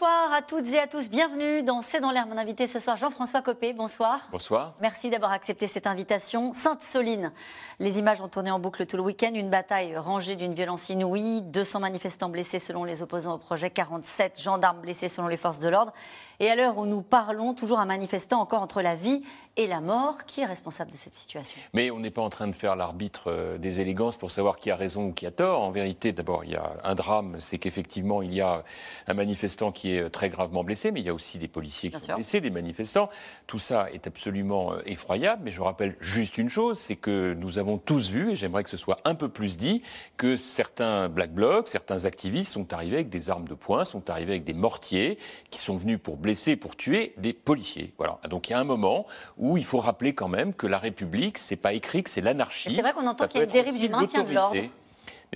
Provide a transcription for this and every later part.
Bonsoir à toutes et à tous. Bienvenue dans C'est dans l'air. Mon invité ce soir, Jean-François Copé. Bonsoir. Bonsoir. Merci d'avoir accepté cette invitation. Sainte-Soline. Les images ont tourné en boucle tout le week-end. Une bataille rangée d'une violence inouïe. 200 manifestants blessés selon les opposants au projet. 47 gendarmes blessés selon les forces de l'ordre. Et à l'heure où nous parlons, toujours un manifestant encore entre la vie et la mort. Qui est responsable de cette situation? Mais on n'est pas en train de faire l'arbitre euh, des élégances pour savoir qui a raison ou qui a tort. En vérité, d'abord, il y a un drame, c'est qu'effectivement, il y a un manifestant qui est très gravement blessé, mais il y a aussi des policiers qui sont blessés, des manifestants. Tout ça est absolument euh, effroyable, mais je rappelle juste une chose, c'est que nous avons tous vu, et j'aimerais que ce soit un peu plus dit, que certains Black Blocs, certains activistes sont arrivés avec des armes de poing, sont arrivés avec des mortiers, qui sont venus pour blesser, pour tuer des policiers. Voilà. Donc il y a un moment où il faut rappeler quand même que la République, c'est pas écrit que c'est l'anarchie. C'est vrai qu'on entend qu'il y a une dérive du maintien de l'ordre.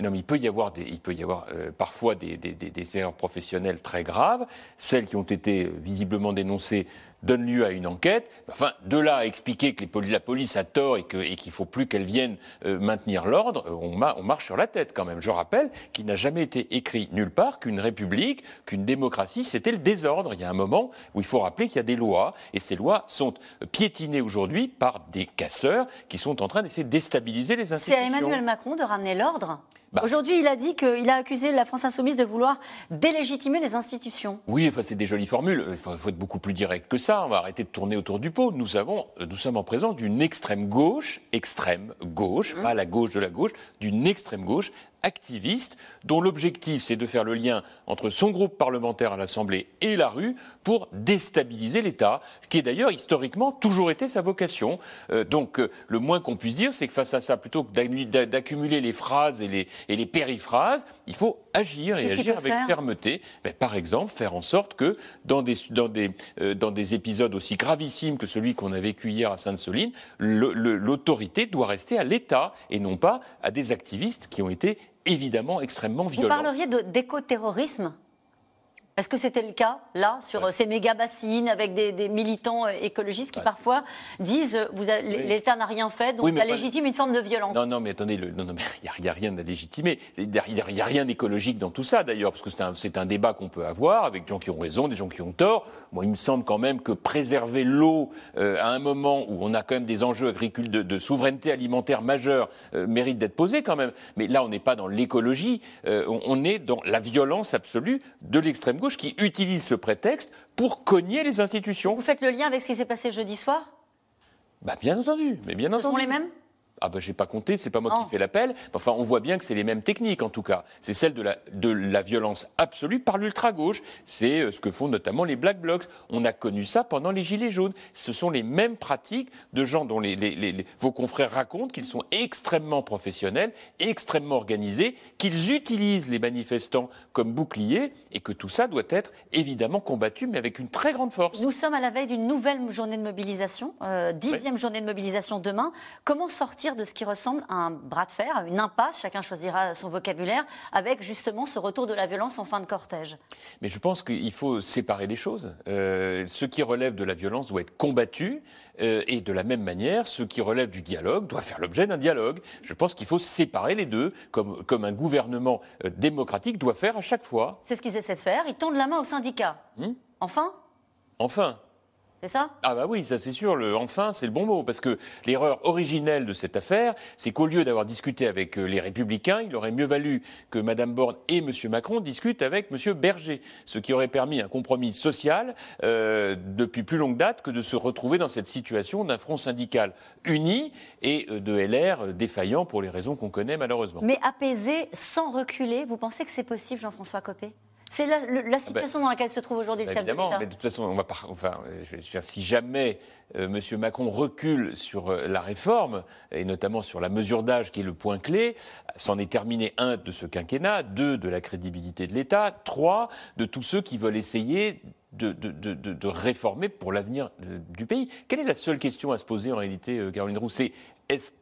Non, mais il peut y avoir, des, il peut y avoir euh, parfois des, des, des, erreurs professionnelles très graves, celles qui ont été visiblement dénoncées donne lieu à une enquête. Enfin, de là à expliquer que la police a tort et qu'il ne faut plus qu'elle vienne euh, maintenir l'ordre, euh, on, on, marche sur la tête quand même. Je rappelle qu'il n'a jamais été écrit nulle part qu'une république, qu'une démocratie, c'était le désordre. Il y a un moment où il faut rappeler qu'il y a des lois et ces lois sont piétinées aujourd'hui par des casseurs qui sont en train d'essayer de déstabiliser les institutions. C'est à Emmanuel Macron de ramener l'ordre? Bah. Aujourd'hui, il a dit qu'il a accusé la France insoumise de vouloir délégitimer les institutions. Oui, enfin, c'est des jolies formules. Il faut, être beaucoup plus direct que ça. On va arrêter de tourner autour du pot. Nous, avons, nous sommes en présence d'une extrême gauche, extrême gauche, mmh. pas la gauche de la gauche, d'une extrême gauche activiste dont l'objectif c'est de faire le lien entre son groupe parlementaire à l'Assemblée et la rue pour déstabiliser l'État, ce qui est d'ailleurs historiquement toujours été sa vocation. Euh, donc euh, le moins qu'on puisse dire, c'est que face à ça, plutôt que d'accumuler les phrases et les, et les périphrases, il faut agir et agir avec fermeté. Ben, par exemple, faire en sorte que dans des, dans, des, euh, dans des épisodes aussi gravissimes que celui qu'on a vécu hier à Sainte-Soline, l'autorité doit rester à l'État et non pas à des activistes qui ont été évidemment extrêmement violents. Vous parleriez d'écoterrorisme? Est-ce que c'était le cas, là, sur ces méga bassines, avec des, militants euh, écologistes qui parfois disent euh, vous l'État n'a rien fait, donc ça légitime une forme de violence Non, non, mais attendez, il n'y a, rien à légitimer. Il n'y a, rien d'écologique dans tout ça, d'ailleurs, parce que c'est un, débat qu'on peut avoir avec des gens qui ont raison, des gens qui ont tort. Moi, il me semble quand même que préserver l'eau euh, à un moment où on a quand même des enjeux agricoles de, souveraineté alimentaire majeurs mérite d'être posé quand même. Mais là, on n'est pas dans l'écologie, on, on est dans la violence absolue de l'extrême gauche qui utilise ce prétexte pour cogner les institutions. Vous faites le lien avec ce qui s'est passé jeudi soir? Bah, Bien entendu, mais bien ce entendu. sont les mêmes? Ah ben j'ai pas compté, c'est pas moi qui oh. fais l'appel. Enfin, on voit bien que c'est les mêmes techniques en tout cas. C'est celle de la, de la violence absolue par l'ultra gauche. C'est euh, ce que font notamment les black blocs. On a connu ça pendant les gilets jaunes. Ce sont les mêmes pratiques de gens dont les, vos confrères racontent qu'ils sont extrêmement professionnels, extrêmement organisés, qu'ils utilisent les manifestants comme boucliers et que tout ça doit être évidemment combattu, mais avec une très grande force. Nous sommes à la veille d'une nouvelle journée de mobilisation, euh, dixième journée de mobilisation demain. Comment sortir de ce qui ressemble à un bras de fer, à une impasse, chacun choisira son vocabulaire, avec justement ce retour de la violence en fin de cortège Mais je pense qu'il faut séparer les choses. Euh, ce qui relève de la violence doit être combattu, euh, et de la même manière, ce qui relève du dialogue doit faire l'objet d'un dialogue. Je pense qu'il faut séparer les deux, comme, comme un gouvernement euh, démocratique doit faire à chaque fois. C'est ce qu'ils essaient de faire. Ils tendent la main aux syndicats. Hmm? Enfin? Enfin, c'est ça? Ah bah oui, ça c'est sûr. Le, enfin, c'est le bon mot, parce que l'erreur originelle de cette affaire, c'est qu'au lieu d'avoir discuté avec euh, les Républicains, il aurait mieux valu que Mme Borne et M. Macron discutent avec M. Berger, ce qui aurait permis un compromis social euh, depuis plus longue date que de se retrouver dans cette situation d'un front syndical uni et euh, de LR défaillant pour les raisons qu'on connaît malheureusement. Mais apaiser sans reculer, vous pensez que c'est possible, Jean-François Copé? C'est la, la, ah ben, situation dans laquelle se trouve aujourd'hui le bah, chef de l'État. Mais de toute façon, on va enfin, je si jamais euh, M. Macron recule sur euh, la réforme, et notamment sur la mesure d'âge qui est le point clé, c'en est terminé, un, de ce quinquennat, deux, de la crédibilité de l'État, trois, de tous ceux qui veulent essayer de, de, de, réformer pour l'avenir du pays. Quelle est la seule question à se poser en réalité, euh, Caroline Rousset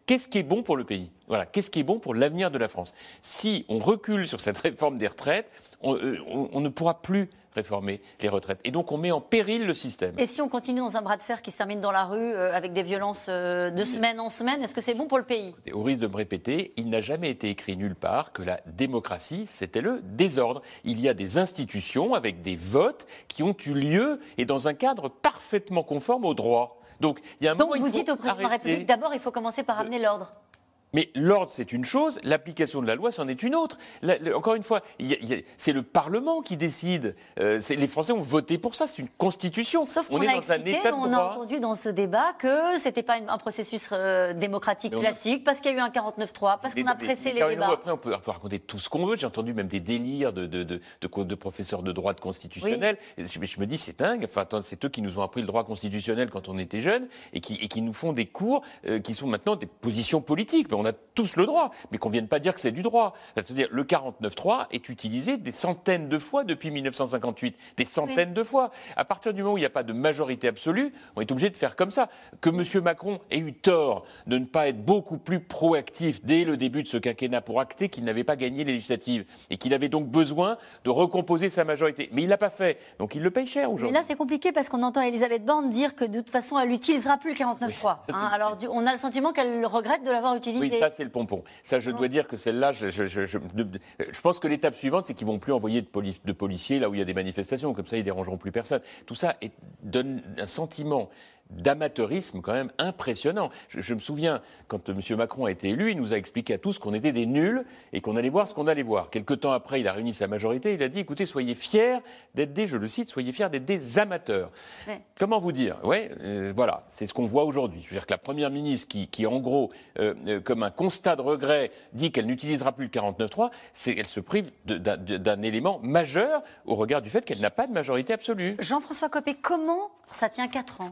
Qu'est-ce qui est bon pour le pays? Voilà, qu'est-ce qui est bon pour l'avenir de la France? Si on recule sur cette réforme des retraites, euh, on, ne pourra plus réformer les retraites. Et donc on met en péril le système. Et si on continue dans un bras de fer qui se termine dans la rue euh, avec des violences euh, de semaine en semaine, est-ce que c'est bon pour le pays? Au risque de me répéter, il n'a jamais été écrit nulle part que la démocratie, c'était le désordre. Il y a des institutions avec des votes qui ont eu lieu et dans un cadre parfaitement conforme au droit. Donc, il y a un Donc vous dites au président de la République, d'abord, il faut commencer par amener l'ordre. Mais l'ordre, c'est une chose, l'application de la loi, c'en est une autre. encore une fois, c'est le Parlement qui décide. Euh, les Français ont voté pour ça, c'est une constitution. Sauf on est dans un état de droit. On a entendu dans ce débat que ce n'était pas un processus euh, démocratique classique, parce qu'il y a eu un 49-3, parce qu'on a pressé les débats. Après, on peut, raconter tout ce qu'on veut. J'ai entendu même des délires de, de, de, de professeurs de droit constitutionnel. Oui. Je, je, me dis, c'est dingue. Enfin, c'est eux qui nous ont appris le droit constitutionnel quand on était jeunes et qui, et qui nous font des cours euh, qui sont maintenant des positions politiques on a tous le droit, mais qu'on ne vienne pas dire que c'est du droit. C'est-à-dire, le 49.3 est utilisé des centaines de fois depuis 1958, des centaines de fois. À partir du moment où il n'y a pas de majorité absolue, on est obligé de faire comme ça. Que M. Macron ait eu tort de ne pas être beaucoup plus proactif dès le début de ce quinquennat pour acter qu'il n'avait pas gagné les législatives et qu'il avait donc besoin de recomposer sa majorité. Mais il ne l'a pas fait, donc il le paye cher aujourd'hui. Mais là, c'est compliqué parce qu'on entend Elisabeth Borne dire que de toute façon, elle n'utilisera plus le 49.3. Hein. alors, on a le sentiment qu'elle regrette de l'avoir utilisé ça, c'est le pompon. Ça, je dois dire que celle-là, je, je, pense que l'étape suivante, c'est qu'ils vont plus envoyer de, de, policiers là où il y a des manifestations. Comme ça, ils dérangeront plus personne. Tout ça donne un sentiment d'amateurisme quand même impressionnant. Je, me souviens, quand M. Macron a été élu, il nous a expliqué à tous qu'on était des nuls et qu'on allait voir ce qu'on allait voir. Quelque temps après, il a réuni sa majorité, il a dit, écoutez, soyez fiers d'être des, je le cite, soyez fiers d'être des amateurs. Comment vous dire? Oui, euh, voilà, c'est ce qu'on voit aujourd'hui. Je veux dire que la Première ministre qui, en gros, euh, euh, comme un constat de regret, dit qu'elle n'utilisera plus le 49.3, elle se prive d'un élément majeur au regard du fait qu'elle n'a pas de majorité absolue. Jean-François Copé, comment ça tient 4 ans?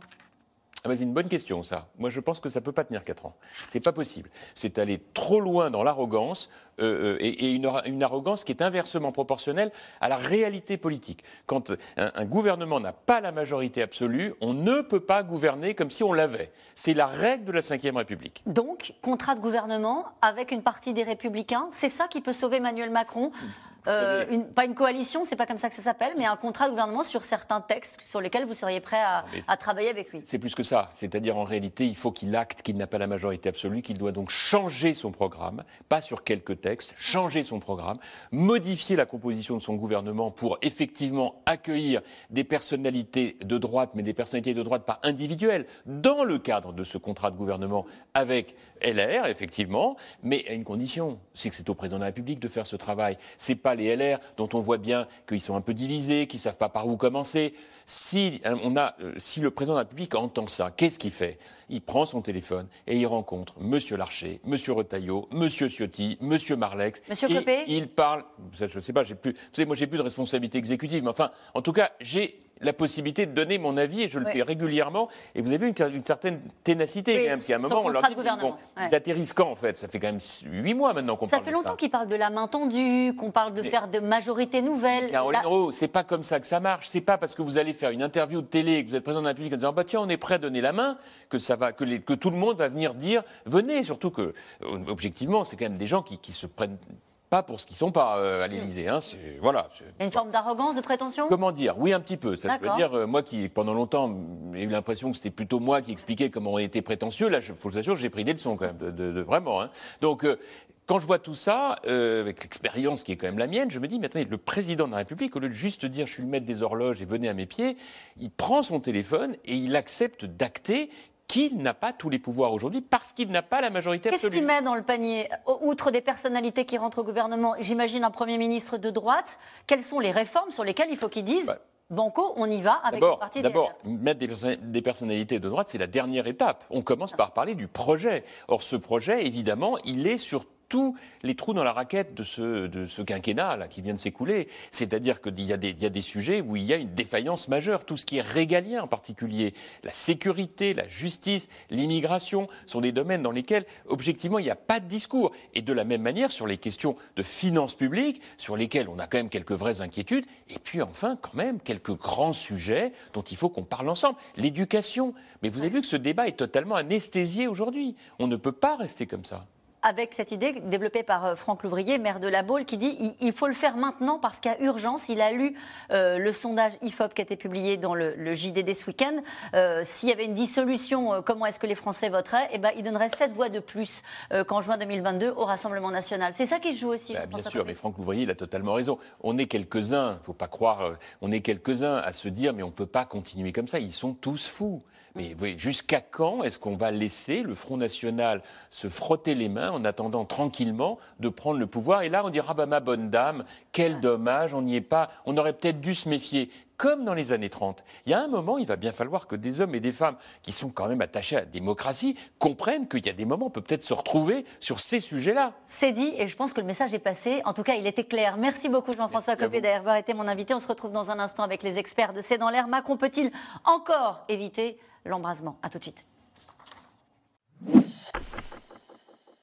Ah bah, c'est une bonne question, ça. Moi, je pense que ça ne peut pas tenir 4 ans. C'est pas possible. C'est aller trop loin dans l'arrogance euh, euh, et, une, arrogance qui est inversement proportionnelle à la réalité politique. Quand un, gouvernement n'a pas la majorité absolue, on ne peut pas gouverner comme si on l'avait. C'est la règle de la Ve République. Donc, contrat de gouvernement avec une partie des Républicains, c'est ça qui peut sauver Emmanuel Macron? Euh, une, pas une coalition, c'est pas comme ça que ça s'appelle, mais un contrat de gouvernement sur certains textes sur lesquels vous seriez prêt à, à travailler avec lui. C'est plus que ça. C'est-à-dire, en réalité, il faut qu'il acte qu'il n'a pas la majorité absolue, qu'il doit donc changer son programme, pas sur quelques textes, changer son programme, modifier la composition de son gouvernement pour effectivement accueillir des personnalités de droite, mais des personnalités de droite pas individuelles, dans le cadre de ce contrat de gouvernement avec LR, effectivement, mais à une condition, c'est que c'est au président de la République de faire ce travail. C'est pas les LR dont on voit bien qu'ils sont un peu divisés, qu'ils savent pas par où commencer. Si, euh, on a, euh, si le président de la République entend ça, qu'est-ce qu'il fait? Il prend son téléphone et il rencontre M. Larcher, M. Retailleau, M. Ciotti, M. Marlex. Monsieur Copé? Il parle, je ne sais pas, j'ai plus, vous savez, moi j'ai plus de responsabilité exécutive, mais enfin, en tout cas, j'ai la possibilité de donner mon avis et je le fais régulièrement. Et vous avez une, une certaine ténacité quand même. Qui à un moment, on leur dit bon, ils atterrissent quand en fait? Ça fait quand même huit mois maintenant qu'on parle de ça. Ça fait longtemps qu'ils parlent de la main tendue, qu'on parle de faire de majorité nouvelle. Caroline la... c'est pas comme ça que ça marche. C'est pas parce que vous allez faire une interview de télé et que vous êtes président de la République en disant bah tiens on est prêt à donner la main que ça va que, les, que tout le monde va venir dire venez. Surtout que objectivement c'est quand même des gens qui, qui se prennent pas pour ce qu'ils sont pas euh, à l'Élysée. Hein, voilà. Une forme d'arrogance, de prétention Comment dire? Oui, un petit peu. Ça veut dire, euh, moi qui, pendant longtemps, j'ai eu l'impression que c'était plutôt moi qui expliquais comment on était prétentieux, là, je vous assure, j'ai pris des leçons quand même, de, vraiment. Hein. Donc, euh, quand je vois tout ça, avec l'expérience qui est quand même la mienne, je me dis, mais attendez, le président de la République, au lieu de juste dire je suis le maître des horloges et venez à mes pieds, il prend son téléphone et il accepte d'acter qu'il n'a pas tous les pouvoirs aujourd'hui parce qu'il n'a pas la majorité absolue. Qu'est-ce qu'il met dans le panier Outre des personnalités qui rentrent au gouvernement, j'imagine un Premier ministre de droite, quelles sont les réformes sur lesquelles il faut qu'il dise bah, Banco, on y va avec le parti D'abord, mettre des, personnalités de droite, c'est la dernière étape. On commence par parler du projet. Or, ce projet, évidemment, il est sur tous les trous dans la raquette de ce, de ce quinquennat là, qui vient de s'écouler. C'est-à-dire qu'il y, a des, y a des sujets où il y a une défaillance majeure. Tout ce qui est régalien en particulier, la sécurité, la justice, l'immigration, sont des domaines dans lesquels, objectivement, il n'y a pas de discours. Et de la même manière, sur les questions de finances publiques, sur lesquelles on a quand même quelques vraies inquiétudes. Et puis enfin, quand même, quelques grands sujets dont il faut qu'on parle ensemble. L'éducation. Mais vous avez vu que ce débat est totalement anesthésié aujourd'hui. On ne peut pas rester comme ça. Avec cette idée développée par euh, Franck Louvrier, maire de La Baule, qui dit il faut le faire maintenant parce qu'il y a urgence. Il a lu euh, le sondage IFOP qui a été publié dans le, JDD ce week-end. Euh, s'il y avait une dissolution, comment est-ce que les Français voteraient? Eh ben, il donnerait sept voix de plus qu'en juin 2022 au Rassemblement national. C'est ça qui joue aussi. Bah, bien sûr, mais Franck Louvrier, il a totalement raison. On est quelques-uns, il ne faut pas croire, on est quelques-uns à se dire mais on ne peut pas continuer comme ça. Ils sont tous fous. Mais jusqu'à quand est-ce qu'on va laisser le Front National se frotter les mains en attendant tranquillement de prendre le pouvoir? Et là, on dira, bah, ma bonne dame, quel dommage, on n'y est pas. On aurait peut-être dû se méfier comme dans les années 30. Il y a un moment, il va bien falloir que des hommes et des femmes qui sont quand même attachés à la démocratie comprennent qu'il y a des moments, on peut peut-être se retrouver sur ces sujets-là. C'est dit et je pense que le message est passé. En tout cas, il était clair. Merci beaucoup Jean-François Copé d'avoir été mon invité. On se retrouve dans un instant avec les experts de C'est dans l'air. Macron peut-il encore éviter l'embrasement? À tout de suite.